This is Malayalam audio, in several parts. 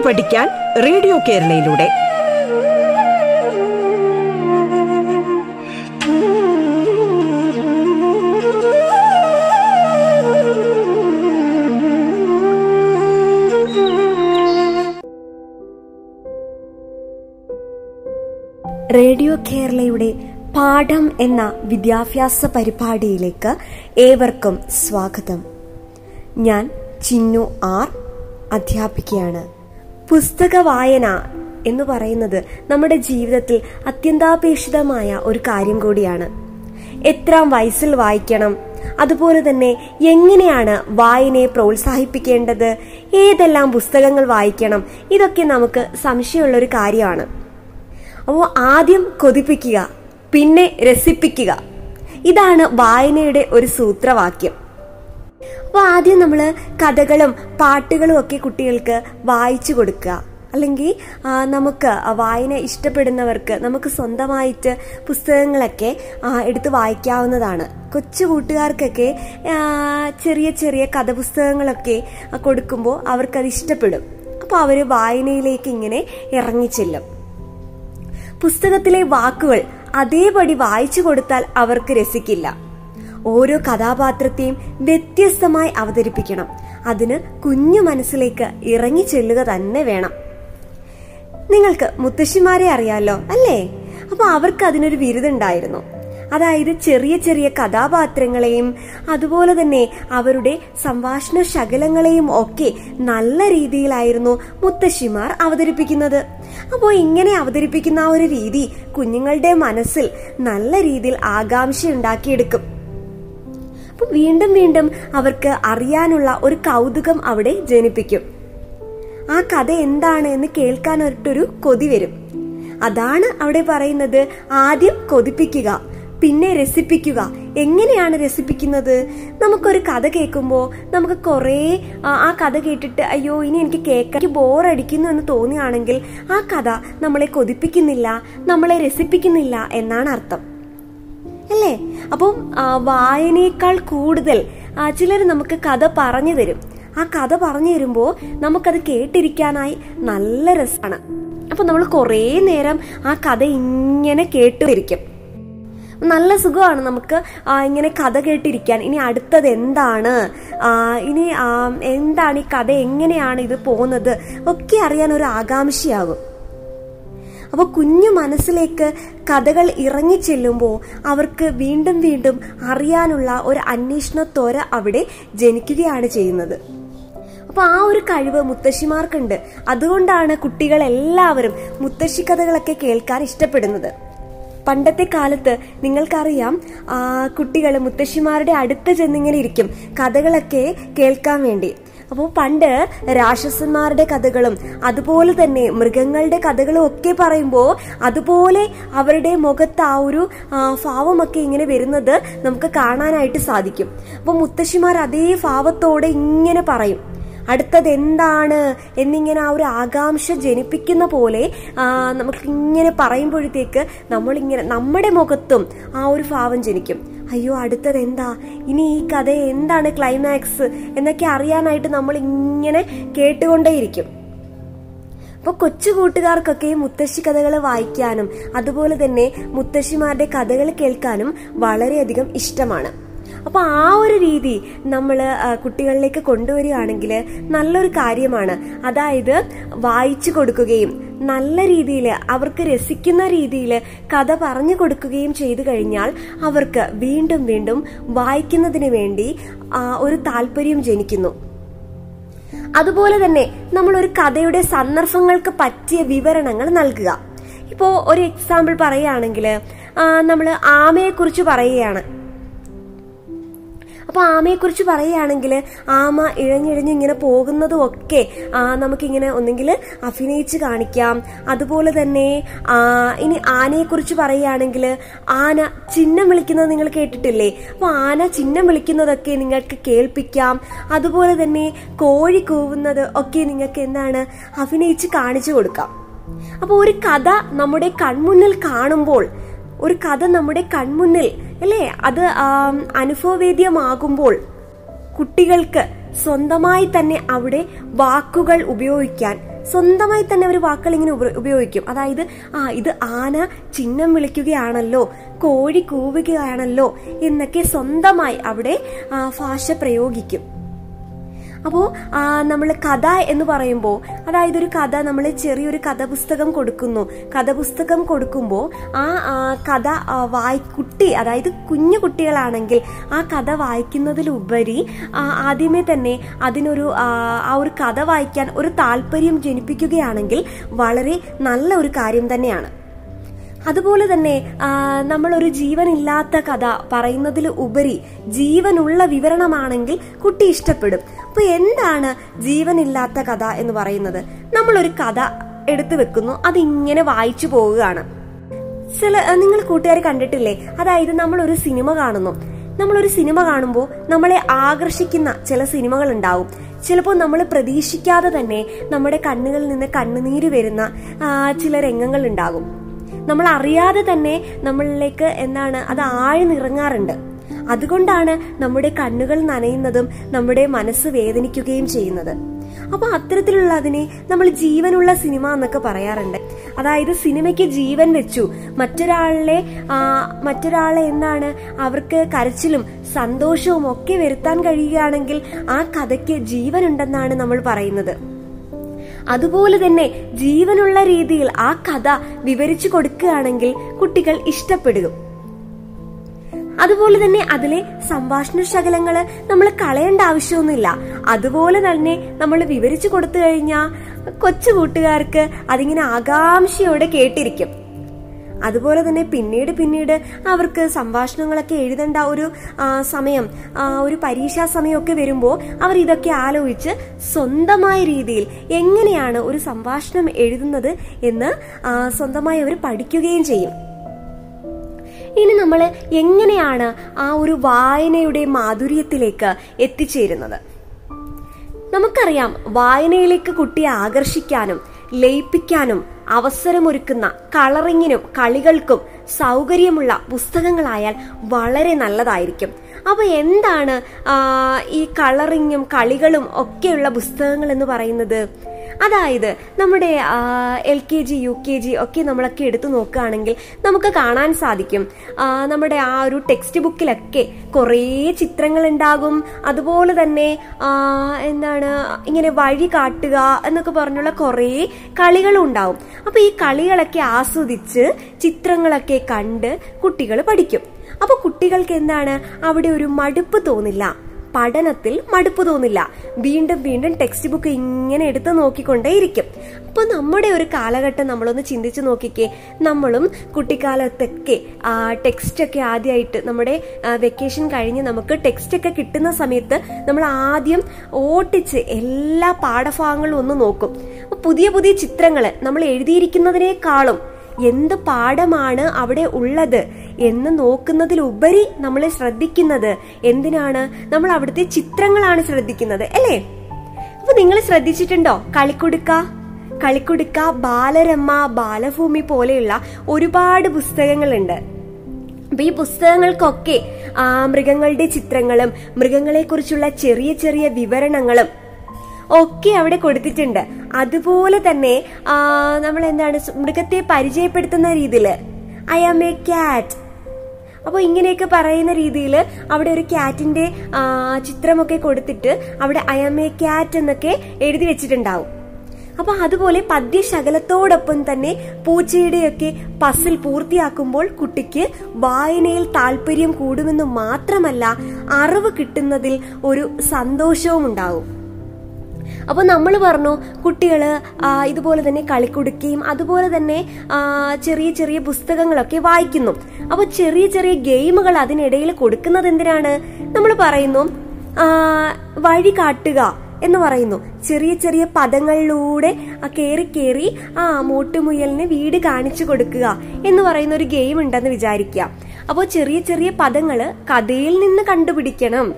പാട്ട് പഠിക്കാൻ റേഡിയോ കേരളയിലൂടെ. റേഡിയോ കേരളയുടെ പാഠം എന്ന വിദ്യാഭ്യാസ പരിപാടിയിലേക്ക് ഏവർക്കും സ്വാഗതം. ഞാൻ ചിന്നു ആർ അധ്യാപികയാണ്. പുസ്തക വായന എന്ന് പറയുന്നത് നമ്മുടെ ജീവിതത്തിൽ അത്യന്താപേക്ഷിതമായ ഒരു കാര്യം കൂടിയാണ്. എത്രാം വയസ്സിൽ വായിക്കണം. അതുപോലെ തന്നെ എങ്ങനെയാണ് വായനയെ പ്രോത്സാഹിപ്പിക്കേണ്ടത്? ഏതെല്ലാം പുസ്തകങ്ങൾ വായിക്കണം? ഇതൊക്കെ നമുക്ക് സംശയമുള്ള ഒരു കാര്യമാണ്. അപ്പോൾ ആദ്യം കൊതിപ്പിക്കുക പിന്നെ രസിപ്പിക്കുക. ഇതാണ് വായനയുടെ ഒരു സൂത്രവാക്യം. അപ്പോൾ ആദ്യം നമ്മൾ കഥകളും പാട്ടുകളും ഒക്കെ കുട്ടികൾക്ക് വായിച്ചു കൊടുക്കുക. അല്ലെങ്കിൽ നമുക്ക് വായന ഇഷ്ടപ്പെടുന്നവർക്ക് നമുക്ക് സ്വന്തമായിട്ട് പുസ്തകങ്ങളൊക്കെ എടുത്ത് വായിക്കാവുന്നതാണ്. കൊച്ചു കൂട്ടുകാർക്കൊക്കെ ചെറിയ ചെറിയ കഥപുസ്തകങ്ങളൊക്കെ പുസ്തകങ്ങളൊക്കെ കൊടുക്കുമ്പോൾ അവർക്കത് ഇഷ്ടപ്പെടും. അപ്പോൾ അവർ വായനയിലേക്ക് ഇങ്ങനെ ഇറങ്ങിച്ചെല്ലും പുസ്തകത്തിലെ വാക്കുകൾ അതേപടി വായിച്ചു കൊടുത്താൽ അവർക്ക് രസിക്കില്ല. ഓരോ കഥാപാത്രത്തെയും വ്യത്യസ്തമായി അവതരിപ്പിക്കണം. അതിന് കുഞ്ഞു മനസ്സിലേക്ക് ഇറങ്ങി ചെല്ലുക തന്നെ വേണം. നിങ്ങൾക്ക് മുത്തശ്ശിമാരെ അറിയാലോ അല്ലേ? അപ്പൊ അവർക്ക് അതിനൊരു ബിരുദുണ്ടായിരുന്നു. അതായത് ചെറിയ ചെറിയ കഥാപാത്രങ്ങളെയും അതുപോലെ തന്നെ അവരുടെ സംഭാഷണ ശകലങ്ങളെയും ഒക്കെ നല്ല രീതിയിലായിരുന്നു മുത്തശ്ശിമാർ അവതരിപ്പിക്കുന്നത്. അപ്പോൾ ഇങ്ങനെ അവതരിപ്പിക്കുന്ന ആ ഒരു രീതി കുഞ്ഞുങ്ങളുടെ മനസ്സിൽ നല്ല രീതിയിൽ ആകാംക്ഷ ഉണ്ടാക്കിയെടുക്കും അപ്പൊ വീണ്ടും വീണ്ടും അവർക്ക് അറിയാനുള്ള ഒരു കൗതുകം അവിടെ ജനിപ്പിക്കും. ആ കഥ എന്താണ് എന്ന് കേൾക്കാൻ ഒരു കൊതി വരും. അതാണ് അവിടെ പറയുന്നത് ആദ്യം കൊതിപ്പിക്കുക പിന്നെ രസിപ്പിക്കുക. എങ്ങനെയാണ് രസിപ്പിക്കുന്നത്? നമുക്കൊരു കഥ കേൾക്കുമ്പോൾ നമുക്ക് കുറേ ആ, കഥ കേട്ടിട്ട് അയ്യോ ഇനി എനിക്ക് കേൾക്കാൻ ബോറടിക്കുന്നു എന്ന് തോന്നുകയാണെങ്കിൽ ആ കഥ നമ്മളെ കൊതിപ്പിക്കുന്നില്ല നമ്മളെ രസിപ്പിക്കുന്നില്ല എന്നാണ് അർത്ഥം. അല്ലേ? അപ്പം വായനയേക്കാൾ കൂടുതൽ ചിലർ നമുക്ക് കഥ പറഞ്ഞു തരും. ആ കഥ പറഞ്ഞു തരുമ്പോൾ നമുക്കത് കേട്ടിരിക്കാനായി നല്ല രസമാണ് അപ്പൊ നമ്മൾ കുറേ നേരം ആ കഥ ഇങ്ങനെ കേട്ടുവരിക്കും നല്ല സുഖമാണ് നമുക്ക് ഇങ്ങനെ കഥ കേട്ടിരിക്കാൻ. ഇനി അടുത്തത് എന്താണ്? ഇനി എന്താണ് ഈ കഥ എങ്ങനെയാണ് ഇത് പോകുന്നത്? ഒക്കെ അറിയാൻ ഒരു ആകാംക്ഷയാകും. അപ്പൊ കുഞ്ഞു മനസ്സിലേക്ക് കഥകൾ ഇറങ്ങി ചെല്ലുമ്പോൾ അവർക്ക് വീണ്ടും വീണ്ടും അറിയാനുള്ള ഒരു അന്വേഷണ തോര അവിടെ ജനിക്കുകയാണ് ചെയ്യുന്നത്. അപ്പോൾ ആ ഒരു കഴിവ് മുത്തശ്ശിമാർക്കുണ്ട്. അതുകൊണ്ടാണ് കുട്ടികൾ എല്ലാവരും മുത്തശ്ശി കഥകളൊക്കെ കേൾക്കാൻ ഇഷ്ടപ്പെടുന്നത്. പണ്ടത്തെ കാലത്ത് നിങ്ങൾക്കറിയാം കുട്ടികൾ മുത്തശ്ശിമാരുടെ അടുത്ത് ചെന്നിങ്ങനെ ഇരിക്കും കഥകളൊക്കെ കേൾക്കാൻ വേണ്ടി. അപ്പോൾ പണ്ട് രാക്ഷസന്മാരുടെ കഥകളും അതുപോലെ തന്നെ മൃഗങ്ങളുടെ കഥകളും ഒക്കെ പറയുമ്പോൾ അതുപോലെ അവരുടെ മുഖത്ത് ആ ഒരു ഭാവമൊക്കെ ഇങ്ങനെ വരുന്നത് നമുക്ക് കാണാനായിട്ട് സാധിക്കും. അപ്പോൾ മുത്തശ്ശിമാർ അതേ ഭാവത്തോടെ ഇങ്ങനെ പറയും. അടുത്തത് എന്താണ് എന്നിങ്ങനെ ആ ഒരു ആകാംക്ഷ ജനിപ്പിക്കുന്ന പോലെ നമുക്ക് ഇങ്ങനെ പറയുമ്പോഴത്തേക്ക് നമ്മളിങ്ങനെ നമ്മുടെ മുഖത്തും ആ ഒരു ഭാവം ജനിക്കും. അയ്യോ അടുത്തത് എന്താ ഇനി ഈ കഥ എന്താണ് ക്ലൈമാക്സ് എന്നൊക്കെ അറിയാനായിട്ട് നമ്മൾ ഇങ്ങനെ കേട്ടുകൊണ്ടേയിരിക്കും. അപ്പൊ കൊച്ചു കൂട്ടുകാർക്കൊക്കെ മുത്തശ്ശി കഥകൾ വായിക്കാനും അതുപോലെ തന്നെ മുത്തശ്ശിമാരുടെ കഥകൾ കേൾക്കാനും വളരെയധികം ഇഷ്ടമാണ്. അപ്പൊ ആ ഒരു രീതി നമ്മൾ കുട്ടികളിലേക്ക് കൊണ്ടുവരികയാണെങ്കിൽ നല്ലൊരു കാര്യമാണ്. അതായത് വായിച്ചു കൊടുക്കുകയും നല്ല രീതിയിൽ അവർക്ക് രസിക്കുന്ന രീതിയിൽ കഥ പറഞ്ഞു കൊടുക്കുകയും ചെയ്തു കഴിഞ്ഞാൽ അവർക്ക് വീണ്ടും വീണ്ടും വായിക്കുന്നതിന് വേണ്ടി ഒരു താല്പര്യം ജനിക്കുന്നു. അതുപോലെ തന്നെ നമ്മൾ ഒരു കഥയുടെ സന്ദർഭങ്ങൾക്ക് പറ്റിയ വിവരണങ്ങൾ നൽകുക. ഇപ്പോൾ ഒരു എക്സാമ്പിൾ പറയുകയാണെങ്കിൽ നമ്മൾ ആമയെക്കുറിച്ച് പറയുകയാണ്. അപ്പൊ ആമയെ കുറിച്ച് പറയുകയാണെങ്കിൽ ആമ ഇഴഞ്ഞിഴഞ്ഞ് ഇങ്ങനെ പോകുന്നതും ഒക്കെ നമുക്കിങ്ങനെ ഒന്നെങ്കിൽ അഭിനയിച്ച് കാണിക്കാം. അതുപോലെ തന്നെ ഇനി ആനയെ കുറിച്ച് പറയുകയാണെങ്കിൽ ആന ചിഹ്നം വിളിക്കുന്നത് നിങ്ങൾ കേട്ടിട്ടില്ലേ? അപ്പോൾ ആന ചിഹ്നം വിളിക്കുന്നതൊക്കെ നിങ്ങൾക്ക് കേൾപ്പിക്കാം. അതുപോലെ തന്നെ കോഴി കൂവുന്നത് ഒക്കെ നിങ്ങൾക്ക് എന്താണ്? അഭിനയിച്ച് കാണിച്ചു കൊടുക്കാം. അപ്പോൾ ഒരു കഥ നമ്മുടെ കൺമുന്നിൽ കാണുമ്പോൾ ഒരു കഥ നമ്മുടെ കൺമുന്നിൽ അല്ലേ? അത് അനുഭവവേദ്യമാകുമ്പോൾ കുട്ടികൾക്ക് സ്വന്തമായി തന്നെ അവിടെ വാക്കുകൾ ഉപയോഗിക്കാൻ സ്വന്തമായി തന്നെ അവർ വാക്കുകൾ ഇങ്ങനെ ഉപയോഗിക്കും. അതായത് ആ ഇത് ആന ചിഹ്നം വിളിക്കുകയാണല്ലോ കോഴി കൂവുകയാണല്ലോ എന്നൊക്കെ സ്വന്തമായി അവിടെ ഭാഷ പ്രയോഗിക്കും. അപ്പോൾ നമ്മൾ കഥ എന്ന് പറയുമ്പോൾ അതായത് ഒരു കഥ നമ്മൾ ചെറിയൊരു കഥ പുസ്തകം കൊടുക്കുന്നു. കഥ പുസ്തകം കൊടുക്കുമ്പോൾ ആ കഥ വായി കുട്ടി അതായത് കുഞ്ഞു കുട്ടികളാണെങ്കിൽ ആ കഥ വായിക്കുന്നതിലുപരി ആദ്യമേ തന്നെ അതിനൊരു ആ ഒരു കഥ വായിക്കാൻ ഒരു താല്പര്യം ജനിപ്പിക്കുകയാണെങ്കിൽ വളരെ നല്ല ഒരു കാര്യം തന്നെയാണ്. അതുപോലെ തന്നെ നമ്മളൊരു ജീവനില്ലാത്ത കഥ പറയുന്നതിൽ ഉപരി ജീവനുള്ള വിവരണമാണെങ്കിൽ കുട്ടി ഇഷ്ടപ്പെടും. അപ്പൊ എന്താണ് ജീവനില്ലാത്ത കഥ എന്ന് പറയുന്നത്? നമ്മളൊരു കഥ എടുത്തു വെക്കുന്നു അതിങ്ങനെ വായിച്ചു പോവുകയാണ്. ചില നിങ്ങൾ കൂട്ടുകാർ കണ്ടിട്ടില്ലേ? അതായത് നമ്മൾ ഒരു സിനിമ കാണുന്നു. നമ്മളൊരു സിനിമ കാണുമ്പോൾ നമ്മളെ ആകർഷിക്കുന്ന ചില സിനിമകൾ ഉണ്ടാവും ചിലപ്പോൾ നമ്മൾ പ്രതീക്ഷിക്കാതെ തന്നെ നമ്മുടെ കണ്ണുകളിൽ നിന്ന് കണ്ണുനീര് വരുന്ന ചില രംഗങ്ങൾ ഉണ്ടാകും നമ്മൾ അറിയാതെ തന്നെ നമ്മളിലേക്ക് എന്താണ് അത് ആഴ്ന്നിറങ്ങാറുണ്ട്. അതുകൊണ്ടാണ് നമ്മുടെ കണ്ണുകൾ നനയുന്നതും നമ്മുടെ മനസ്സ് വേദനിക്കുകയും ചെയ്യുന്നത്. അപ്പൊ അത്തരത്തിലുള്ള അതിനെ നമ്മൾ ജീവനുള്ള സിനിമ എന്നൊക്കെ പറയാറുണ്ട്. അതായത് സിനിമയ്ക്ക് ജീവൻ വെച്ചു. മറ്റൊരാളിലെ മറ്റൊരാളെ എന്താണ് അവർക്ക് കരച്ചിലും സന്തോഷവും ഒക്കെ വരുത്താൻ കഴിയുകയാണെങ്കിൽ ആ കഥയ്ക്ക് ജീവനുണ്ടെന്നാണ് നമ്മൾ പറയുന്നത്. അതുപോലെ തന്നെ ജീവനുള്ള രീതിയിൽ ആ കഥ വിവരിച്ചു കൊടുക്കുകയാണെങ്കിൽ കുട്ടികൾ ഇഷ്ടപ്പെടും. അതുപോലെ തന്നെ അതിലെ സംഭാഷണ ശകലങ്ങൾ നമ്മൾ കളയേണ്ട ആവശ്യമൊന്നുമില്ല. അതുപോലെ തന്നെ നമ്മൾ വിവരിച്ചു കൊടുത്തു കഴിഞ്ഞാൽ കൊച്ചു കൂട്ടുകാർക്ക് അതിങ്ങനെ ആകാംക്ഷയോടെ കേട്ടിരിക്കും. അതുപോലെ തന്നെ പിന്നീട് പിന്നീട് അവർക്ക് സംഭാഷണങ്ങളൊക്കെ എഴുതേണ്ട ഒരു സമയം ഒരു പരീക്ഷാ സമയമൊക്കെ വരുമ്പോൾ അവർ ഇതൊക്കെ ആലോചിച്ച് സ്വന്തമായ രീതിയിൽ എങ്ങനെയാണ് ഒരു സംഭാഷണം എഴുതുന്നത് എന്ന് സ്വന്തമായി അവർ പഠിക്കുകയും ചെയ്യും. ഇനി നമ്മൾ എങ്ങനെയാണ് ആ ഒരു വായനയുടെ മാധുര്യത്തിലേക്ക് എത്തിച്ചേരുന്നത്? നമുക്കറിയാം വായനയിലേക്ക് കുട്ടിയെ ആകർഷിക്കാനും ലയിപ്പിക്കാനും അവസരമൊരുക്കുന്ന കളറിങ്ങിനും കളികൾക്കും സൗകര്യമുള്ള പുസ്തകങ്ങളായാൽ വളരെ നല്ലതായിരിക്കും. അപ്പൊ എന്താണ് ഈ കളറിങ്ങും കളികളും ഒക്കെയുള്ള പുസ്തകങ്ങൾ എന്ന് പറയുന്നത്? അതായത് നമ്മുടെ L K G U K G ഒക്കെ നമ്മളൊക്കെ എടുത്തു നോക്കുകയാണെങ്കിൽ നമുക്ക് കാണാൻ സാധിക്കും. നമ്മുടെ ആ ഒരു ടെക്സ്റ്റ് ബുക്കിലൊക്കെ കുറേ ചിത്രങ്ങൾ ഉണ്ടാകും അതുപോലെ തന്നെ എന്താണ് ഇങ്ങനെ വഴി കാട്ടുക എന്നൊക്കെ പറഞ്ഞുള്ള കുറേ കളികളും ഉണ്ടാവും. അപ്പൊ ഈ കളികളൊക്കെ ആസ്വദിച്ച് ചിത്രങ്ങളൊക്കെ കണ്ട് കുട്ടികൾ പഠിക്കും. അപ്പൊ കുട്ടികൾക്ക് എന്താണ് അവിടെ ഒരു മടുപ്പ് തോന്നില്ല. പഠനത്തിൽ മടുപ്പ് തോന്നില്ല. വീണ്ടും വീണ്ടും ടെക്സ്റ്റ് ബുക്ക് ഇങ്ങനെ എടുത്ത് നോക്കിക്കൊണ്ടേയിരിക്കും. അപ്പൊ നമ്മുടെ ഒരു കാലഘട്ടം നമ്മളൊന്ന് ചിന്തിച്ചു നോക്കിക്കേ. നമ്മളും കുട്ടിക്കാലത്തൊക്കെ ആ ടെക്സ്റ്റ് ഒക്കെ ആദ്യമായിട്ട് നമ്മുടെ വെക്കേഷൻ കഴിഞ്ഞ് നമുക്ക് ടെക്സ്റ്റ് ഒക്കെ കിട്ടുന്ന സമയത്ത് നമ്മൾ ആദ്യം ഓട്ടിച്ച് എല്ലാ പാഠഭാഗങ്ങളും ഒന്ന് നോക്കും. പുതിയ പുതിയ ചിത്രങ്ങൾ നമ്മൾ എഴുതിയിരിക്കുന്നതിനേക്കാളും എന്ത് പാഠമാണ് അവിടെ ഉള്ളത് എന്ന് നോക്കുന്നതിലുപരി നമ്മൾ ശ്രദ്ധിക്കുന്നത്. എന്തിനാണ്? നമ്മൾ അവിടുത്തെ ചിത്രങ്ങളാണ് ശ്രദ്ധിക്കുന്നത് അല്ലേ? അപ്പൊ നിങ്ങൾ ശ്രദ്ധിച്ചിട്ടുണ്ടോ? കളിക്കുടുക്ക? കളിക്കുടുക്ക ബാലരമ്മ ബാലഭൂമി പോലെയുള്ള ഒരുപാട് പുസ്തകങ്ങളുണ്ട്. അപ്പൊ ഈ പുസ്തകങ്ങൾക്കൊക്കെ മൃഗങ്ങളുടെ ചിത്രങ്ങളും മൃഗങ്ങളെക്കുറിച്ചുള്ള ചെറിയ ചെറിയ വിവരണങ്ങളും ഒക്കെ അവിടെ കൊടുത്തിട്ടുണ്ട്. അതുപോലെ തന്നെ നമ്മൾ എന്താണ് മൃഗത്തെ പരിചയപ്പെടുത്തുന്ന രീതിയിൽ ഐ ആം എ ക്യാറ്റ്. അപ്പോൾ ഇങ്ങനെയൊക്കെ പറയുന്ന രീതിയിൽ അവിടെ ഒരു ക്യാറ്റിന്റെ ചിത്രമൊക്കെ കൊടുത്തിട്ട് അവിടെ ഐ ആം എ ക്യാറ്റ് എന്നൊക്കെ എഴുതി വെച്ചിട്ടുണ്ടാവും. അപ്പൊ അതുപോലെ പദ്യശകലത്തോടൊപ്പം തന്നെ പൂച്ചയുടെയൊക്കെ പസിൽ പൂർത്തിയാക്കുമ്പോൾ കുട്ടിക്ക് വായനയിൽ താല്പര്യം കൂടുമെന്ന് മാത്രമല്ല അറിവ് കിട്ടുന്നതിൽ ഒരു സന്തോഷവും ഉണ്ടാവും അപ്പൊ നമ്മൾ പറഞ്ഞു കുട്ടികൾ ഇതുപോലെ തന്നെ കളിക്കുടുക്കുകയും അതുപോലെ തന്നെ ചെറിയ ചെറിയ പുസ്തകങ്ങളൊക്കെ വായിക്കുന്നു. അപ്പോൾ ചെറിയ ചെറിയ ഗെയിമുകൾ അതിനിടയിൽ കൊടുക്കുന്നത് എന്തിനാണ്? നമ്മൾ പറയുന്നു വഴി കാട്ടുക എന്ന് പറയുന്നു. ചെറിയ ചെറിയ പദങ്ങളിലൂടെ കയറി കേറി ആ മൂട്ടുമുയലിന് വീട് കാണിച്ചു കൊടുക്കുക എന്ന് പറയുന്ന ഒരു ഗെയിം ഉണ്ടെന്ന് വിചാരിക്കുക. അപ്പോൾ ചെറിയ ചെറിയ പദങ്ങൾ കഥയിൽ നിന്ന് കണ്ടുപിടിക്കണം.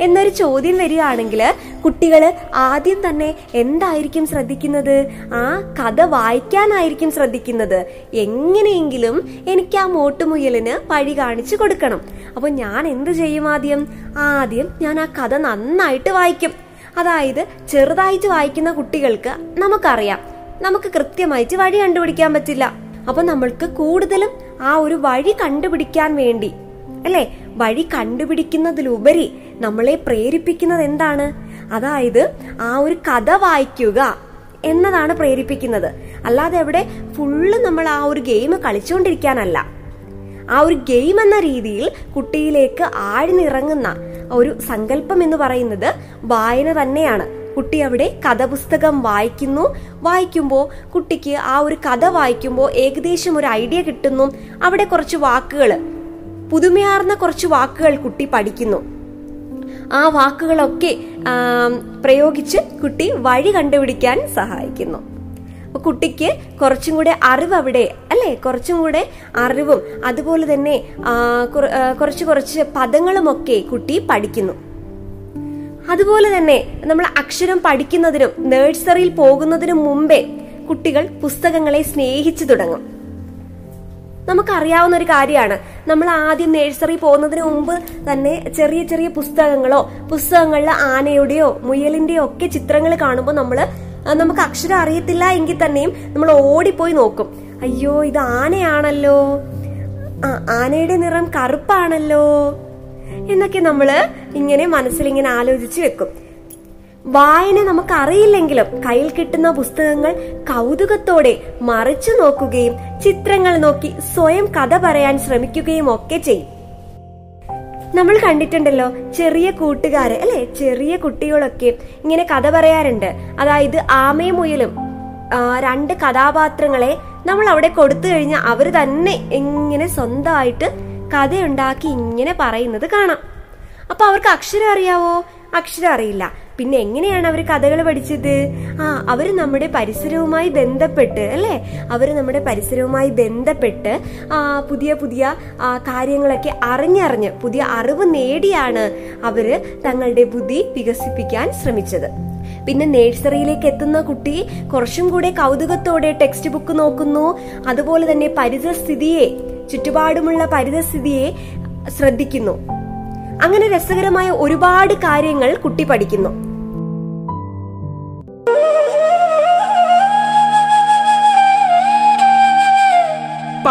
എന്നൊരു ചോദ്യം വരികയാണെങ്കിൽ കുട്ടികൾ ആദ്യം തന്നെ എന്തായിരിക്കും ശ്രദ്ധിക്കുന്നത്? ആ കഥ വായിക്കാനായിരിക്കും ശ്രദ്ധിക്കുന്നത്. എങ്ങനെയെങ്കിലും എനിക്ക് ആ മോട്ടുമുയലിന് വഴി കാണിച്ചു കൊടുക്കണം. അപ്പോൾ ഞാൻ എന്ത് ചെയ്യും ആദ്യം? ആദ്യം ഞാൻ ആ കഥ നന്നായിട്ട് വായിക്കും. അതായത് ചെറുതായിട്ട് വായിക്കുന്ന കുട്ടികൾക്ക് നമുക്കറിയാം. നമുക്ക് കൃത്യമായിട്ട് വഴി കണ്ടുപിടിക്കാൻ പറ്റില്ല. അപ്പൊ നമ്മൾക്ക് കൂടുതലും ആ ഒരു വഴി കണ്ടുപിടിക്കാൻ വേണ്ടി അല്ലെ? വഴി കണ്ടുപിടിക്കുന്നതിലുപരി നമ്മളെ പ്രേരിപ്പിക്കുന്നത് എന്താണ്? അതായത് ആ ഒരു കഥ വായിക്കുക എന്നതാണ് പ്രേരിപ്പിക്കുന്നത്. അല്ലാതെ അവിടെ ഫുള്ള് നമ്മൾ ആ ഒരു ഗെയിം കളിച്ചുകൊണ്ടിരിക്കാനല്ല ആ ഒരു ഗെയിം എന്ന രീതിയിൽ കുട്ടിയിലേക്ക് ആഴ്ന്നിറങ്ങുന്ന ഒരു സങ്കല്പം എന്ന് പറയുന്നത് വായന തന്നെയാണ്. കുട്ടി അവിടെ കഥപുസ്തകം വായിക്കുന്നു. വായിക്കുമ്പോൾ കുട്ടിക്ക് ആ ഒരു കഥ വായിക്കുമ്പോൾ ഏകദേശം ഒരു ഐഡിയ കിട്ടുന്നു. അവിടെ കുറച്ച് വാക്കുകൾ പുതുമയാർന്ന കുറച്ച് വാക്കുകൾ കുട്ടി പഠിക്കുന്നു. ആ വാക്കുകളൊക്കെ പ്രയോഗിച്ച് കുട്ടി വഴി കണ്ടുപിടിക്കാൻ സഹായിക്കുന്നു. കുട്ടിക്ക് കുറച്ചും കൂടെ അറിവ് അവിടെ അല്ലെ? കുറച്ചും കൂടെ അറിവും അതുപോലെ തന്നെ കുറച്ച് കുറച്ച് പദങ്ങളുമൊക്കെ കുട്ടി പഠിക്കുന്നു. അതുപോലെ തന്നെ നമ്മൾ അക്ഷരം പഠിക്കുന്നതിനും നേഴ്സറിയിൽ പോകുന്നതിനും മുമ്പേ കുട്ടികൾ പുസ്തകങ്ങളെ സ്നേഹിച്ചു തുടങ്ങും. നമുക്കറിയാവുന്ന ഒരു കാര്യമാണ്. നമ്മൾ ആദ്യം നഴ്സറി പോകുന്നതിന് മുമ്പ് തന്നെ ചെറിയ ചെറിയ പുസ്തകങ്ങളോ പുസ്തകങ്ങളിലെ ആനയുടെയോ മുയലിന്റെയോ ഒക്കെ ചിത്രങ്ങൾ കാണുമ്പോൾ നമ്മൾ നമുക്ക് അക്ഷരം അറിയത്തില്ല എങ്കിൽ തന്നെയും നമ്മൾ ഓടിപ്പോയി നോക്കും. അയ്യോ ഇത് ആനയാണല്ലോ. ആ ആനയുടെ നിറം കറുപ്പാണല്ലോ. എന്നൊക്കെ നമ്മൾ ഇങ്ങനെ മനസ്സിൽ ഇങ്ങനെ ആലോചിച്ച് വെക്കും. വായന നമുക്ക് അറിയില്ലെങ്കിലും കയ്യിൽ കിട്ടുന്ന പുസ്തകങ്ങൾ കൗതുകത്തോടെ മറിച്ചു നോക്കുകയും ചിത്രങ്ങൾ നോക്കി സ്വയം കഥ പറയാൻ ശ്രമിക്കുകയും ഒക്കെ ചെയ്യും. നമ്മൾ കണ്ടിട്ടുണ്ടല്ലോ ചെറിയ കൂട്ടുകാര് അല്ലെ? ചെറിയ കുട്ടികളൊക്കെ ഇങ്ങനെ കഥ പറയാറുണ്ട്. അതായത് ആമയും മുയലും രണ്ട് കഥാപാത്രങ്ങളെ നമ്മൾ അവിടെ കൊടുത്തു കഴിഞ്ഞാൽ അവർ തന്നെ ഇങ്ങനെ സ്വന്തമായിട്ട് കഥയുണ്ടാക്കി ഇങ്ങനെ പറയുന്നത് കാണാം. അപ്പൊ അവർക്ക് അക്ഷരം അറിയാവോ? അക്ഷരം അറിയില്ല. പിന്നെ എങ്ങനെയാണ് അവർ കഥകൾ പഠിച്ചത്? ആ അവർ നമ്മുടെ പരിസരവുമായി ബന്ധപ്പെട്ട് അല്ലെ? അവർ നമ്മുടെ പരിസരവുമായി ബന്ധപ്പെട്ട് പുതിയ പുതിയ കാര്യങ്ങളൊക്കെ അറിഞ്ഞറിഞ്ഞ് പുതിയ അറിവ് നേടിയാണ് അവർ തങ്ങളുടെ ബുദ്ധി വികസിപ്പിക്കാൻ ശ്രമിച്ചത്. പിന്നെ നേഴ്സറിയിലേക്ക് എത്തുന്ന കുട്ടി കുറച്ചും കൂടെ കൗതുകത്തോടെ ടെക്സ്റ്റ് ബുക്ക് നോക്കുന്നു. അതുപോലെ തന്നെ പരിതസ്ഥിതിയെ ചുറ്റുപാടുമുള്ള പരിതസ്ഥിതിയെ ശ്രദ്ധിക്കുന്നു. അങ്ങനെ രസകരമായ ഒരുപാട് കാര്യങ്ങൾ കുട്ടി പഠിക്കുന്നു.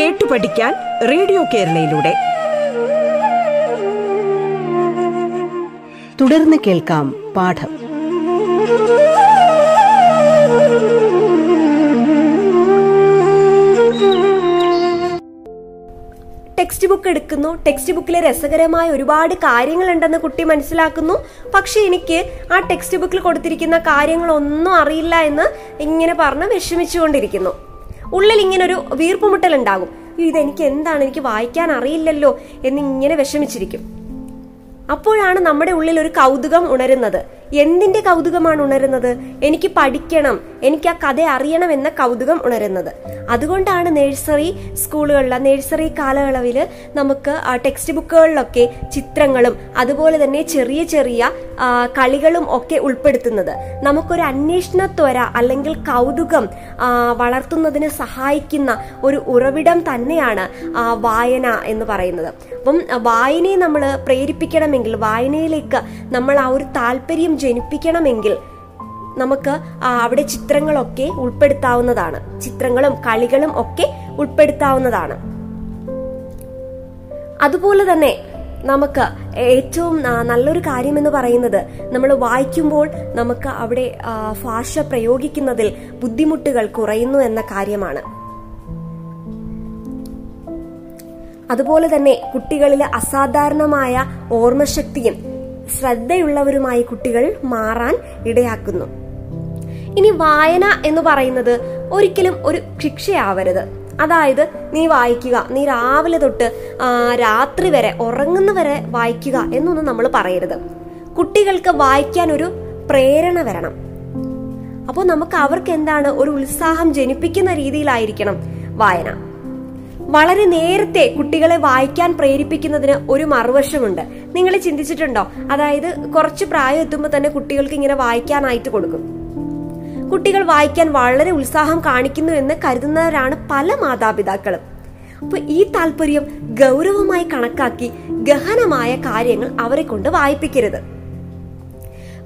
കേട്ടു പഠിക്കാൻ റേഡിയോ കേരളയിലൂടെ. തുടർന്ന് കേൾക്കാം പാഠം. ടെക്സ്റ്റ് ബുക്ക് എടുക്കുന്നു. ടെക്സ്റ്റ് ബുക്കിലെ രസകരമായ ഒരുപാട് കാര്യങ്ങളുണ്ടെന്ന് കുട്ടി മനസ്സിലാക്കുന്നു. പക്ഷെ എനിക്ക് ആ ടെക്സ്റ്റ് ബുക്കിൽ കൊടുത്തിരിക്കുന്ന കാര്യങ്ങളൊന്നും അറിയില്ല എന്ന് ഇങ്ങനെ പറഞ്ഞ് വിഷമിച്ചുകൊണ്ടിരിക്കുന്നു. ഉള്ളിൽ ഇങ്ങനെ ഒരു വീർപ്പുമുട്ടൽ ഉണ്ടാകും "അയ്യോ, ഇതെനിക്ക് എന്താണ് എനിക്ക് വായിക്കാൻ അറിയില്ലല്ലോ എന്നിങ്ങനെ വിഷമിച്ചിരിക്കും. അപ്പോഴാണ് നമ്മുടെ ഉള്ളിൽ ഒരു കൗതുകം ഉണരുന്നത്. എന്തിന്റെ കൗതുകമാണ് ഉണരുന്നത്? എനിക്ക് പഠിക്കണം. എനിക്ക് ആ കഥ അറിയണം എന്ന കൗതുകം ഉണരുന്നത്. അതുകൊണ്ടാണ് നഴ്സറി സ്കൂളുകളിൽ നഴ്സറി കാലയളവിൽ നമുക്ക് ടെക്സ്റ്റ് ബുക്കുകളിലൊക്കെ ചിത്രങ്ങളും അതുപോലെ തന്നെ ചെറിയ ചെറിയ കളികളും ഒക്കെ ഉൾപ്പെടുത്തുന്നത്. നമുക്കൊരു അന്വേഷണ ത്വര അല്ലെങ്കിൽ കൗതുകം വളർത്തുന്നതിന് സഹായിക്കുന്ന ഒരു ഉറവിടം തന്നെയാണ് വായന എന്ന് പറയുന്നത്. അപ്പം വായനയെ നമ്മൾ പ്രേരിപ്പിക്കണമെങ്കിൽ വായനയിലേക്ക് നമ്മൾ ആ ഒരു താല്പര്യം ജനിപ്പിക്കണമെങ്കിൽ നമുക്ക് അവിടെ ചിത്രങ്ങളൊക്കെ ഉൾപ്പെടുത്താവുന്നതാണ്. ചിത്രങ്ങളും കളികളും ഒക്കെ ഉൾപ്പെടുത്താവുന്നതാണ്. അതുപോലെ തന്നെ നമുക്ക് ഏറ്റവും നല്ലൊരു കാര്യം എന്ന് പറയുന്നത് നമ്മൾ വായിക്കുമ്പോൾ നമുക്ക് അവിടെ ഭാഷ പ്രയോഗിക്കുന്നതിൽ ബുദ്ധിമുട്ടുകൾ കുറയുന്നു എന്ന കാര്യമാണ്. അതുപോലെ തന്നെ കുട്ടികളിലെ അസാധാരണമായ ഓർമ്മശക്തിയും ശ്രദ്ധയുള്ളവരുമായി കുട്ടികൾ മാറാൻ ഇടയാക്കുന്നു. ഇനി വായന എന്ന് പറയുന്നത് ഒരിക്കലും ഒരു ശിക്ഷയാവരുത്. അതായത് നീ വായിക്കുക നീ രാവിലെ തൊട്ട് രാത്രി വരെ ഉറങ്ങുന്ന വരെ വായിക്കുക എന്നൊന്നും നമ്മൾ പറയരുത്. കുട്ടികൾക്ക് വായിക്കാൻ ഒരു പ്രേരണ വരണം. അപ്പോൾ നമുക്ക് അവർക്ക് എന്താണ് ഒരു ഉത്സാഹം ജനിപ്പിക്കുന്ന രീതിയിലായിരിക്കണം വായന. വളരെ നേരത്തെ കുട്ടികളെ വായിക്കാൻ പ്രേരിപ്പിക്കുന്നതിന് ഒരു മറുവശമുണ്ട്. നിങ്ങൾ ചിന്തിച്ചിട്ടുണ്ടോ? അതായത് കുറച്ച് പ്രായം എത്തുമ്പോൾ തന്നെ കുട്ടികൾക്ക് ഇങ്ങനെ വായിക്കാനായിട്ട് കൊടുക്കും. കുട്ടികൾ വായിക്കാൻ വളരെ ഉത്സാഹം കാണിക്കുന്നു എന്ന് കരുതുന്നവരാണ് പല മാതാപിതാക്കളും. അപ്പൊ ഈ താല്പര്യം ഗൗരവമായി കണക്കാക്കി ഗഹനമായ കാര്യങ്ങൾ അവരെ കൊണ്ട് വായിപ്പിക്കരുത്.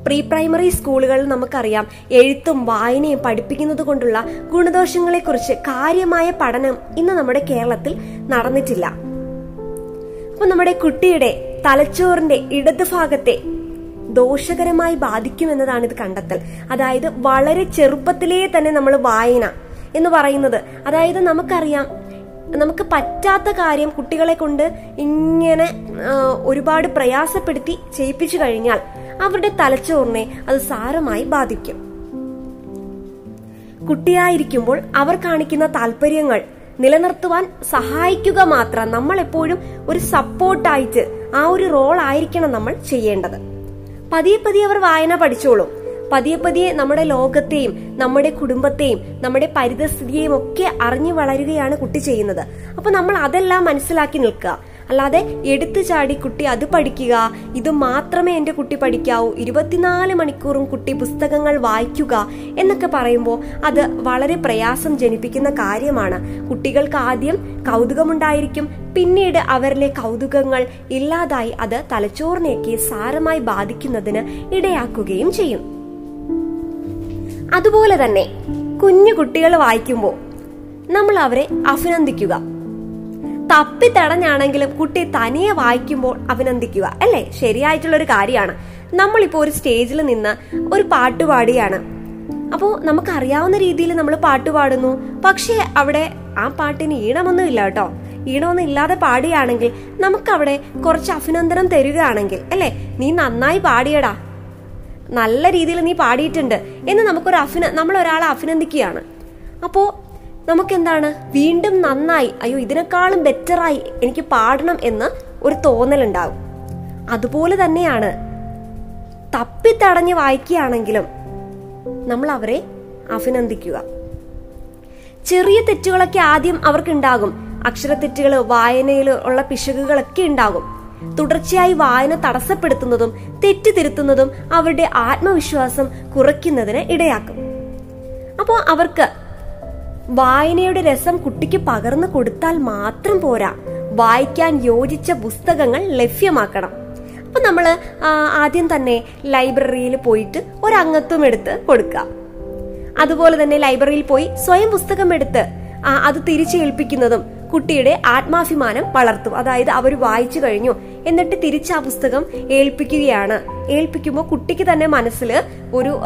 പ്രീ പ്രൈമറി സ്കൂളുകളിൽ നമുക്കറിയാം. എഴുത്തും വായനയും പഠിപ്പിക്കുന്നത് കൊണ്ടുള്ള ഗുണദോഷങ്ങളെക്കുറിച്ച് കാര്യമായ പഠനം ഇന്ന് നമ്മുടെ കേരളത്തിൽ നടന്നിട്ടില്ല. അപ്പൊ നമ്മുടെ കുട്ടിയുടെ തലച്ചോറിന്റെ ഇടതുഭാഗത്തെ ദോഷകരമായി ബാധിക്കുമെന്നതാണ് ഇത് കണ്ടെത്തൽ. അതായത് വളരെ ചെറുപ്പത്തിലേ തന്നെ നമ്മൾ വായന എന്ന് പറയുന്നത്. അതായത് നമുക്കറിയാം നമുക്ക് പറ്റാത്ത കാര്യം കുട്ടികളെ കൊണ്ട് ഇങ്ങനെ ഒരുപാട് പ്രയാസപ്പെടുത്തി ചെയ്യിപ്പിച്ചു കഴിഞ്ഞാൽ അവരുടെ തലച്ചോറിനെ അത് സാരമായി ബാധിക്കും. കുട്ടിയായിരിക്കുമ്പോൾ അവർ കാണിക്കുന്ന താല്പര്യങ്ങൾ നിലനിർത്തുവാൻ സഹായിക്കുക മാത്രം നമ്മൾ എപ്പോഴും ഒരു സപ്പോർട്ടായിട്ട് ആ ഒരു റോൾ ആയിരിക്കണം നമ്മൾ ചെയ്യേണ്ടത്. പതിയെ പതിയെ അവർ വായന പഠിച്ചോളും. പതിയെ പതിയെ നമ്മുടെ ലോകത്തെയും നമ്മുടെ കുടുംബത്തെയും നമ്മുടെ പരിതസ്ഥിതിയെയും ഒക്കെ അറിഞ്ഞു വളരുകയാണ് കുട്ടി ചെയ്യുന്നത്. അപ്പൊ നമ്മൾ അതെല്ലാം മനസ്സിലാക്കി നിൽക്കുക. അല്ലാതെ എടുത്തു ചാടി കുട്ടി അത് പഠിക്കുക ഇത് മാത്രമേ എന്റെ കുട്ടി പഠിക്കാവൂ. ഇരുപത്തിനാല് മണിക്കൂറും കുട്ടി പുസ്തകങ്ങൾ വായിക്കുക എന്നൊക്കെ പറയുമ്പോൾ അത് വളരെ പ്രയാസം ജനിപ്പിക്കുന്ന കാര്യമാണ്. കുട്ടികൾക്ക് ആദ്യം കൗതുകമുണ്ടായിരിക്കും. പിന്നീട് അവരിലെ കൗതുകങ്ങൾ ഇല്ലാതായി അത് തലച്ചോറിനെയൊക്കെ സാരമായി ബാധിക്കുന്നതിന് ഇടയാക്കുകയും ചെയ്യും. അതുപോലെ തന്നെ കുഞ്ഞു കുട്ടികൾ വായിക്കുമ്പോൾ നമ്മൾ അവരെ അഭിനന്ദിക്കുക. തപ്പിത്തടഞ്ഞാണെങ്കിലും കുട്ടി തനിയെ വായിക്കുമ്പോൾ അഭിനന്ദിക്കുക. അല്ലേ? ശരിയായിട്ടുള്ള ഒരു കാര്യമാണ്. നമ്മളിപ്പോൾ ഒരു സ്റ്റേജിൽ നിന്ന് ഒരു പാട്ട് പാടുകയാണ്. അപ്പോൾ നമുക്കറിയാവുന്ന രീതിയിൽ നമ്മൾ പാട്ട് പാടുന്നു. പക്ഷേ അവിടെ ആ പാട്ടിന് ഈണമൊന്നും ഇല്ല കേട്ടോ. ഈണമൊന്നും ഇല്ലാതെ പാടുകയാണെങ്കിൽ നമുക്കവിടെ കുറച്ച് അഭിനന്ദനം തരികയാണെങ്കിൽ അല്ലേ? നീ നന്നായി പാടിയടാ. നല്ല രീതിയിൽ നീ പാടിയിട്ടുണ്ട് എന്ന് നമുക്കൊരു അഭിന നമ്മൾ ഒരാളെ അഭിനന്ദിക്കുകയാണ്. അപ്പോ നമുക്കെന്താണ്? വീണ്ടും നന്നായി അയ്യോ ഇതിനേക്കാളും ബെറ്ററായി എനിക്ക് പാടണം എന്ന് ഒരു തോന്നലുണ്ടാവും. അതുപോലെ തന്നെയാണ് തപ്പിത്തടഞ്ഞ് വായിക്കുകയാണെങ്കിലും നമ്മൾ അവരെ അഭിനന്ദിക്കുക. ചെറിയ തെറ്റുകളൊക്കെ ആദ്യം അവർക്കുണ്ടാകും. അക്ഷരത്തെറ്റുകൾ വായനയിൽ ഉള്ള പിശകുകളൊക്കെ ഉണ്ടാകും. തുടർച്ചയായി വായന തടസ്സപ്പെടുത്തുന്നതും തെറ്റിതിരുത്തുന്നതും അവരുടെ ആത്മവിശ്വാസം കുറയ്ക്കുന്നതിന് ഇടയാക്കും. അപ്പോൾ അവർക്ക് വായനയുടെ രസം കുട്ടിക്ക് പകർന്നു കൊടുത്താൽ മാത്രം പോരാ. വായിക്കാൻ യോജിച്ച പുസ്തകങ്ങൾ ലഭ്യമാക്കണം. അപ്പൊ നമ്മൾ ആദ്യം തന്നെ ലൈബ്രറിയിൽ പോയിട്ട് ഒരംഗത്വം എടുത്ത് കൊടുക്കുക. അതുപോലെ തന്നെ ലൈബ്രറിയിൽ പോയി സ്വയം പുസ്തകം എടുത്ത് അത് തിരിച്ചേൽപ്പിക്കുന്നതും കുട്ടിയുടെ ആത്മാഭിമാനം വളർത്തും. അതായത് അവർ വായിച്ചു കഴിഞ്ഞു എന്നിട്ട് തിരിച്ച് ആ പുസ്തകം ഏൽപ്പിക്കുകയാണ്. ഏൽപ്പിക്കുമ്പോൾ കുട്ടിക്ക് തന്നെ മനസ്സിൽ ഒരു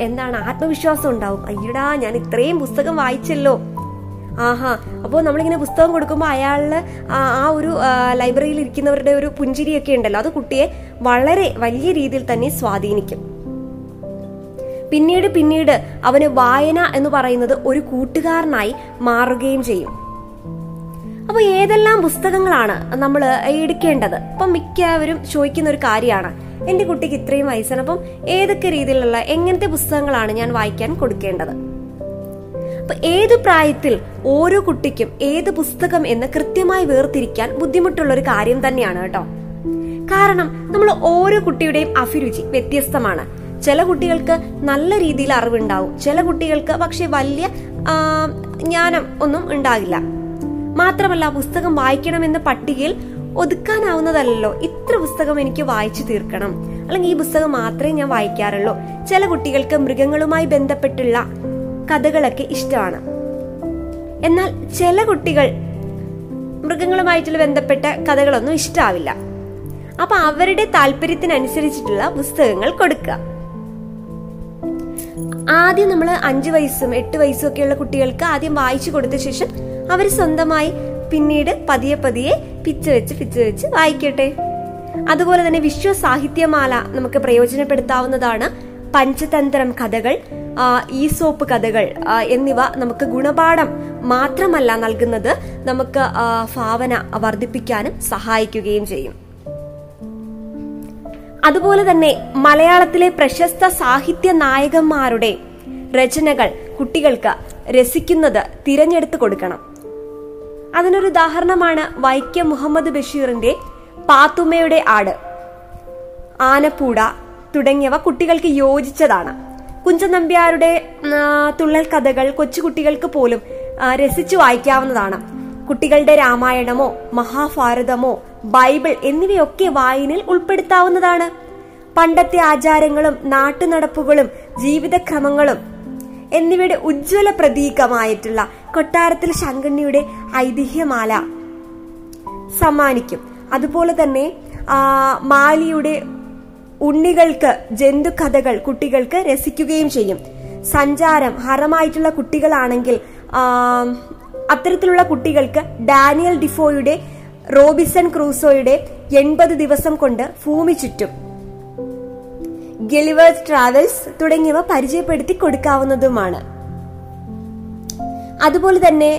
എന്താണ് ആത്മവിശ്വാസം ഉണ്ടാവും. അയ്യടാ ഞാൻ ഇത്രയും പുസ്തകം വായിച്ചല്ലോ. ആഹാ അപ്പോൾ നമ്മളിങ്ങനെ പുസ്തകം കൊടുക്കുമ്പോൾ അയാളിൽ ആ ഒരു ലൈബ്രറിയിൽ ഇരിക്കുന്നവരുടെ ഒരു പുഞ്ചിരിയൊക്കെ ഉണ്ടല്ലോ അത് കുട്ടിയെ വളരെ വലിയ രീതിയിൽ തന്നെ സ്വാധീനിക്കും. പിന്നീട് പിന്നീട് അവന് വായന എന്ന് പറയുന്നത് ഒരു കൂട്ടുകാരനായി മാറുകയും ചെയ്യും. അപ്പൊ ഏതെല്ലാം പുസ്തകങ്ങളാണ് നമ്മൾ എടുക്കേണ്ടത്? അപ്പം മിക്കവരും ചോദിക്കുന്ന ഒരു കാര്യമാണ്. എന്റെ കുട്ടിക്ക് ഇത്രയും വയസ്സാണ്. അപ്പം ഏതൊക്കെ രീതിയിലുള്ള എങ്ങനത്തെ പുസ്തകങ്ങളാണ് ഞാൻ വായിക്കാൻ കൊടുക്കേണ്ടത്? അപ്പൊ ഏത് പ്രായത്തിൽ ഓരോ കുട്ടിക്കും ഏത് പുസ്തകം എന്ന് കൃത്യമായി വേർതിരിക്കാൻ ബുദ്ധിമുട്ടുള്ള ഒരു കാര്യം തന്നെയാണ് കേട്ടോ. കാരണം നമ്മൾ ഓരോ കുട്ടിയുടെയും അഭിരുചി വ്യത്യസ്തമാണ്. ചില കുട്ടികൾക്ക് നല്ല രീതിയിൽ അറിവുണ്ടാവും. ചില കുട്ടികൾക്ക് പക്ഷെ വലിയ ജ്ഞാനം ഒന്നും ഉണ്ടാകില്ല. മാത്രമല്ല പുസ്തകം വായിക്കണമെന്ന പട്ടികയിൽ ഒതുക്കാനാവുന്നതല്ലോ ഇത്ര പുസ്തകം എനിക്ക് വായിച്ചു തീർക്കണം. അല്ലെങ്കിൽ ഈ പുസ്തകം മാത്രമേ ഞാൻ വായിക്കാറുള്ളൂ. ചില കുട്ടികൾക്ക് മൃഗങ്ങളുമായി ബന്ധപ്പെട്ടുള്ള കഥകളൊക്കെ ഇഷ്ടമാണ്. എന്നാൽ ചില കുട്ടികൾ മൃഗങ്ങളുമായിട്ടുള്ള ബന്ധപ്പെട്ട കഥകളൊന്നും ഇഷ്ടാവില്ല. അപ്പൊ അവരുടെ താല്പര്യത്തിനനുസരിച്ചിട്ടുള്ള പുസ്തകങ്ങൾ കൊടുക്കുക. ആദ്യം നമ്മൾ അഞ്ചു വയസ്സും എട്ട് വയസ്സും ഒക്കെയുള്ള കുട്ടികൾക്ക് ആദ്യം വായിച്ചു കൊടുത്ത ശേഷം അവർ സ്വന്തമായി പിന്നീട് പതിയെ പതിയെ പിച്ച് വെച്ച് പിച്ച് വെച്ച് വായിക്കട്ടെ. അതുപോലെ തന്നെ വിശ്വ സാഹിത്യമാല നമുക്ക് പ്രയോജനപ്പെടുത്താവുന്നതാണ്. പഞ്ചതന്ത്രം കഥകൾ ഈസോപ്പ് കഥകൾ എന്നിവ നമുക്ക് ഗുണപാഠം മാത്രമല്ല നൽകുന്നത്. നമുക്ക് ഭാവന വർദ്ധിപ്പിക്കാനും സഹായിക്കുകയും ചെയ്യും. അതുപോലെ തന്നെ മലയാളത്തിലെ പ്രശസ്ത സാഹിത്യ നായകന്മാരുടെ രചനകൾ കുട്ടികൾക്ക് രസിക്കുന്നത് തിരഞ്ഞെടുത്ത് കൊടുക്കണം. അതിനൊരു ഉദാഹരണമാണ് വൈക്കം മുഹമ്മദ് ബഷീറിന്റെ പാത്തുമ്മയുടെ ആട്. ആനപ്പൂട തുടങ്ങിയവ കുട്ടികൾക്ക് യോജിച്ചതാണ്. കുഞ്ചൻ നമ്പ്യാരുടെ തുള്ളൽ കഥകൾ കൊച്ചുകുട്ടികൾക്ക് പോലും രസിച്ചു വായിക്കാവുന്നതാണ്. കുട്ടികളുടെ രാമായണമോ മഹാഭാരതമോ ബൈബിൾ എന്നിവയൊക്കെ വായനയിൽ ഉൾപ്പെടുത്താവുന്നതാണ്. പണ്ടത്തെ ആചാരങ്ങളും നാട്ടുനടപ്പുകളും ജീവിതക്രമങ്ങളും എന്നിവയുടെ ഉജ്ജ്വല പ്രതീകമായിട്ടുള്ള കൊട്ടാരത്തിൽ ശങ്കണ്ണിയുടെ ഐതിഹ്യമാല സമ്മാനിക്കും. അതുപോലെ തന്നെ മാലിയുടെ ഉണ്ണികൾക്ക് ജന്തുകഥകൾ കുട്ടികൾക്ക് രസിക്കുകയും ചെയ്യും. സഞ്ചാരം ഹരമായിട്ടുള്ള കുട്ടികളാണെങ്കിൽ അത്തരത്തിലുള്ള കുട്ടികൾക്ക് ഡാനിയൽ ഡിഫോയുടെ റോബിസൺ ക്രൂസോയുടെ എൺപത് ദിവസം കൊണ്ട് ഭൂമി ചുറ്റും. ഗിലിവേഴ്സ് ട്രാവൽസ് തുടങ്ങിയവ പരിചയപ്പെടുത്തി കൊടുക്കാവുന്നതുമാണ്. അതുപോലെ തന്നെ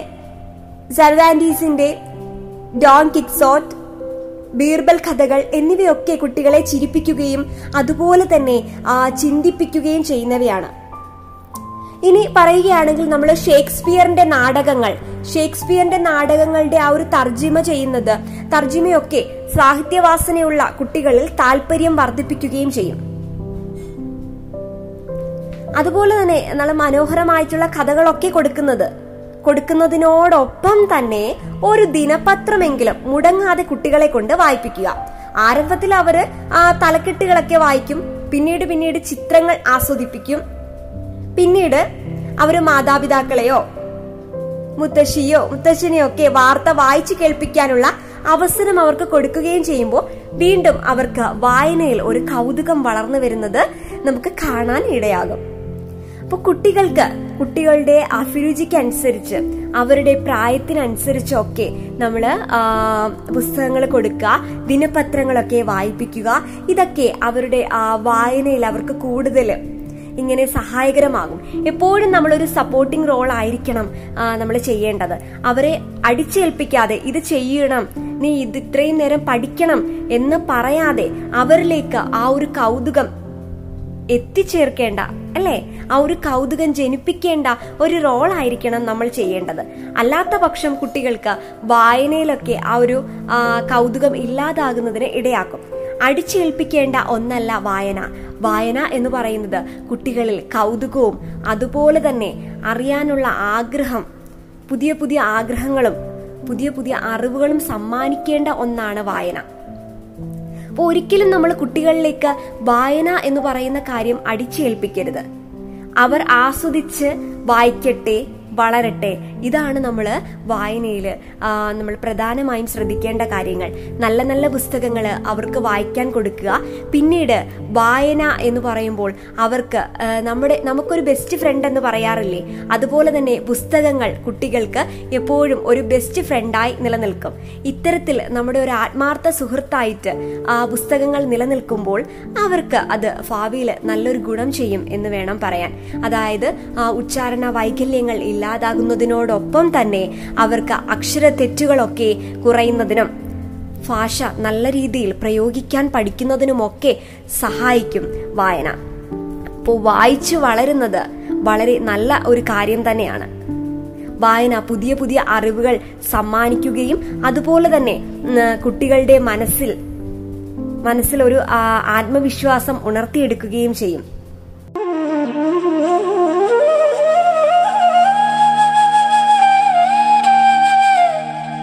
സർവാൻഡീസിന്റെ ഡോൺ കിക്സോട്ട് ബീർബൽ കഥകൾ എന്നിവയൊക്കെ കുട്ടികളെ ചിരിപ്പിക്കുകയും അതുപോലെ തന്നെ ചിന്തിപ്പിക്കുകയും ചെയ്യുന്നവയാണ്. ഇനി പറയുകയാണെങ്കിൽ നമ്മൾ ഷേക്സ്പിയറിന്റെ നാടകങ്ങൾ. ഷേക്സ്പിയറിന്റെ നാടകങ്ങളുടെ ആ ഒരു തർജിമ ചെയ്യുന്നത് തർജിമയൊക്കെ സാഹിത്യവാസനയുള്ള കുട്ടികളിൽ താല്പര്യം വർദ്ധിപ്പിക്കുകയും ചെയ്യും. അതുപോലെ തന്നെ നല്ല മനോഹരമായിട്ടുള്ള കഥകളൊക്കെ കൊടുക്കുന്നത്. കൊടുക്കുന്നതിനോടൊപ്പം തന്നെ ഒരു ദിനപത്രമെങ്കിലും മുടങ്ങാതെ കുട്ടികളെ കൊണ്ട് വായിപ്പിക്കുക. ആരംഭത്തിൽ അവർ ആ തലക്കെട്ടുകളൊക്കെ വായിക്കും. പിന്നീട് പിന്നീട് ചിത്രങ്ങൾ ആസ്വദിപ്പിക്കും. പിന്നീട് അവർ മാതാപിതാക്കളെയോ മുത്തശ്ശിയോ മുത്തശ്ശനെയോ ഒക്കെ വാർത്ത വായിച്ചു കേൾപ്പിക്കാനുള്ള അവസരം അവർക്ക് കൊടുക്കുകയും ചെയ്യുമ്പോൾ വീണ്ടും അവർക്ക് വായനയിൽ ഒരു കൗതുകം വളർന്നു വരുന്നത് നമുക്ക് കാണാൻ ഇടയാകും അപ്പൊ കുട്ടികൾക്ക് കുട്ടികളുടെ അഭിരുചിക്ക് അനുസരിച്ച് അവരുടെ പ്രായത്തിനനുസരിച്ചൊക്കെ നമ്മൾ പുസ്തകങ്ങൾ കൊടുക്കുക ദിനപത്രങ്ങളൊക്കെ വായിപ്പിക്കുക ഇതൊക്കെ അവരുടെ വായനയിൽ അവർക്ക് കൂടുതൽ ഇങ്ങനെ സഹായകരമാകും. എപ്പോഴും നമ്മളൊരു സപ്പോർട്ടിംഗ് റോൾ ആയിരിക്കണം നമ്മൾ ചെയ്യേണ്ടത്. അവരെ അടിച്ചേൽപ്പിക്കാതെ ഇത് ചെയ്യണം നീ ഇത് ഇത്രയും നേരം പഠിക്കണം എന്ന് പറയാതെ അവരിലേക്ക് ആ ഒരു കൗതുകം എത്തിച്ചേർക്കേണ്ട അല്ലേ? ആ ഒരു കൗതുകം ജനിപ്പിക്കേണ്ട ഒരു റോൾ ആയിരിക്കണം നമ്മൾ ചെയ്യേണ്ടത്. അല്ലാത്ത പക്ഷം കുട്ടികൾക്ക് വായനയിലൊക്കെ ആ ഒരു കൗതുകം ഇല്ലാതാകുന്നതിന് ഇടയാക്കും. അടിച്ചേൽപ്പിക്കേണ്ട ഒന്നല്ല വായന. വായന എന്ന് പറയുന്നത് കുട്ടികളിൽ കൗതുകവും അതുപോലെ തന്നെ അറിയാനുള്ള ആഗ്രഹം പുതിയ പുതിയ ആഗ്രഹങ്ങളും പുതിയ പുതിയ അറിവുകളും സമ്മാനിക്കേണ്ട ഒന്നാണ് വായന. അപ്പോൾ ഒരിക്കലും നമ്മൾ കുട്ടികളിലേക്ക് വായന എന്ന് പറയുന്ന കാര്യം അടിച്ചേൽപ്പിക്കരുത്. അവർ ആസ്വദിച്ച് വായിക്കട്ടെ വളരട്ടെ. ഇതാണ് നമ്മൾ വായനയിൽ നമ്മൾ പ്രധാനമായും ശ്രദ്ധിക്കേണ്ട കാര്യങ്ങൾ. നല്ല നല്ല പുസ്തകങ്ങൾ അവർക്ക് വായിക്കാൻ കൊടുക്കുക. പിന്നീട് വായന എന്ന് പറയുമ്പോൾ അവർക്ക് നമ്മുടെ നമുക്കൊരു ബെസ്റ്റ് ഫ്രണ്ട് എന്ന് പറയാറില്ലേ? അതുപോലെ തന്നെ പുസ്തകങ്ങൾ കുട്ടികൾക്ക് എപ്പോഴും ഒരു ബെസ്റ്റ് ഫ്രണ്ടായി നിലനിൽക്കും. ഇത്തരത്തിൽ നമ്മുടെ ഒരു ആത്മാർത്ഥ സുഹൃത്തായിട്ട് ആ പുസ്തകങ്ങൾ നിലനിൽക്കുമ്പോൾ അവർക്ക് അത് ഭാവിയിൽ നല്ലൊരു ഗുണം ചെയ്യും എന്ന് വേണം പറയാൻ. അതായത് ഉച്ചാരണ വൈകല്യങ്ങൾ ഇല്ലാതാകുന്നതിനോടൊപ്പം തന്നെ അവർക്ക് അക്ഷര തെറ്റുകളൊക്കെ കുറയുന്നതിനും ഭാഷ നല്ല രീതിയിൽ പ്രയോഗിക്കാൻ പഠിക്കുന്നതിനുമൊക്കെ സഹായിക്കും വായന. അപ്പോൾ വായിച്ചു വളരുന്നത് വളരെ നല്ല ഒരു കാര്യം തന്നെയാണ്. വായന പുതിയ പുതിയ അറിവുകൾ സമ്മാനിക്കുകയും അതുപോലെ തന്നെ കുട്ടികളുടെ മനസ്സിൽ മനസ്സിൽ ഒരു ആത്മവിശ്വാസം ഉണർത്തിയെടുക്കുകയും ചെയ്യും.